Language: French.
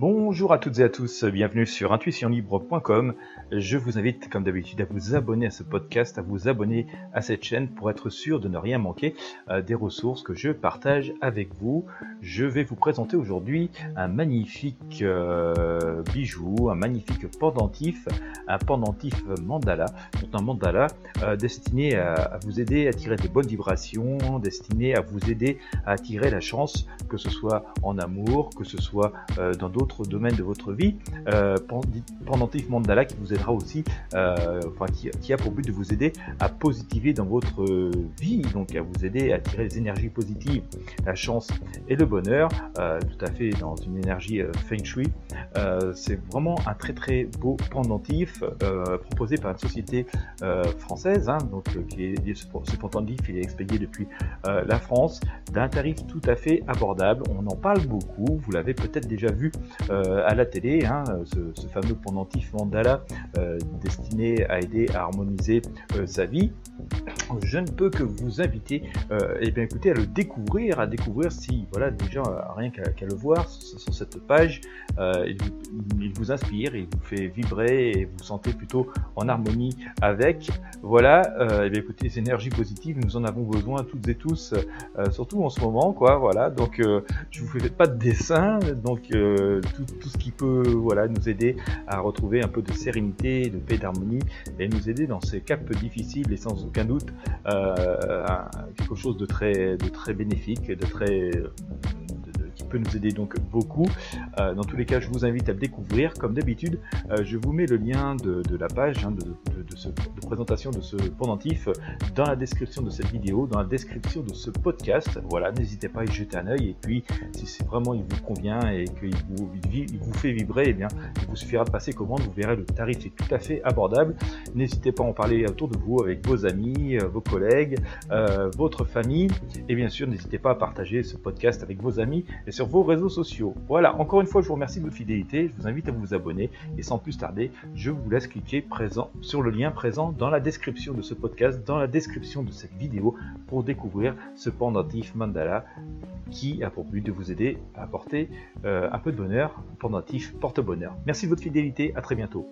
Bonjour à toutes et à tous, bienvenue sur intuitionlibre.com. Je vous invite comme d'habitude à vous abonner à ce podcast, à vous abonner à cette chaîne pour être sûr de ne rien manquer euh, des ressources que je partage avec vous. Je vais vous présenter aujourd'hui un magnifique euh, bijou, un magnifique pendentif, un pendentif mandala. un mandala euh, destiné à, vous aider à tirer des bonnes vibrations, destiné à vous aider à attirer la chance, que ce soit en amour, que ce soit dans d'autres domaine de votre vie. Euh, pendentif mandala qui vous aidera aussi, euh, enfin qui, a pour but de vous aider à positiver dans votre vie, donc à vous aider à tirer les énergies positives, la chance et le bonheur, euh, tout à fait dans une énergie feng shui. c'est vraiment un très très beau pendentif proposé par une société française, hein, donc qui est, ce, pendentif il est expédié depuis la France d'un tarif tout à fait abordable. On en parle beaucoup, vous l'avez peut-être déjà vu à la télé, hein, ce, fameux pendentif mandala euh, destiné à aider à harmoniser euh, sa vie. Je ne peux que vous inviter, eh bien, écoutez, à le découvrir, à découvrir si, voilà, déjà rien qu'à le voir sur cette page, il, vous, inspire, il vous fait vibrer et vous sentez plutôt en harmonie avec. Voilà, eh bien, écoutez, les énergies positives, nous en avons besoin toutes et tous, surtout en ce moment, quoi. Voilà, donc je vous fais pas de dessin, donc tout, ce qui peut voilà, nous aider à retrouver un peu de sérénité, de paix, d'harmonie, et nous aider dans ces caps difficiles et sans aucun doute euh, quelque chose de très, de très bénéfique, de très peut nous aider donc beaucoup. Euh, dans tous les cas, je vous invite à le découvrir. Comme d'habitude, euh, je vous mets le lien de, la page hein, de, de, présentation de ce pendentif dans la description de cette vidéo, dans la description de ce podcast. Voilà, n'hésitez pas à y jeter un œil. Et puis, si c'est vraiment il vous convient et qu'il vous, il vous fait vibrer, eh bien, il vous suffira de passer commande. Vous verrez, le tarif est tout à fait abordable. N'hésitez pas à en parler autour de vous avec vos amis, euh, vos collègues, votre famille. Et bien sûr, n'hésitez pas à partager ce podcast avec vos amis et vos réseaux sociaux. Voilà, encore une fois, je vous remercie de votre fidélité, je vous invite à vous abonner et sans plus tarder, je vous laisse cliquer présent sur le lien présent dans la description de ce podcast, dans la description de cette vidéo pour découvrir ce pendentif mandala qui a pour but de vous aider à apporter euh, un peu de bonheur, pendentif porte-bonheur. Merci de votre fidélité, à très bientôt.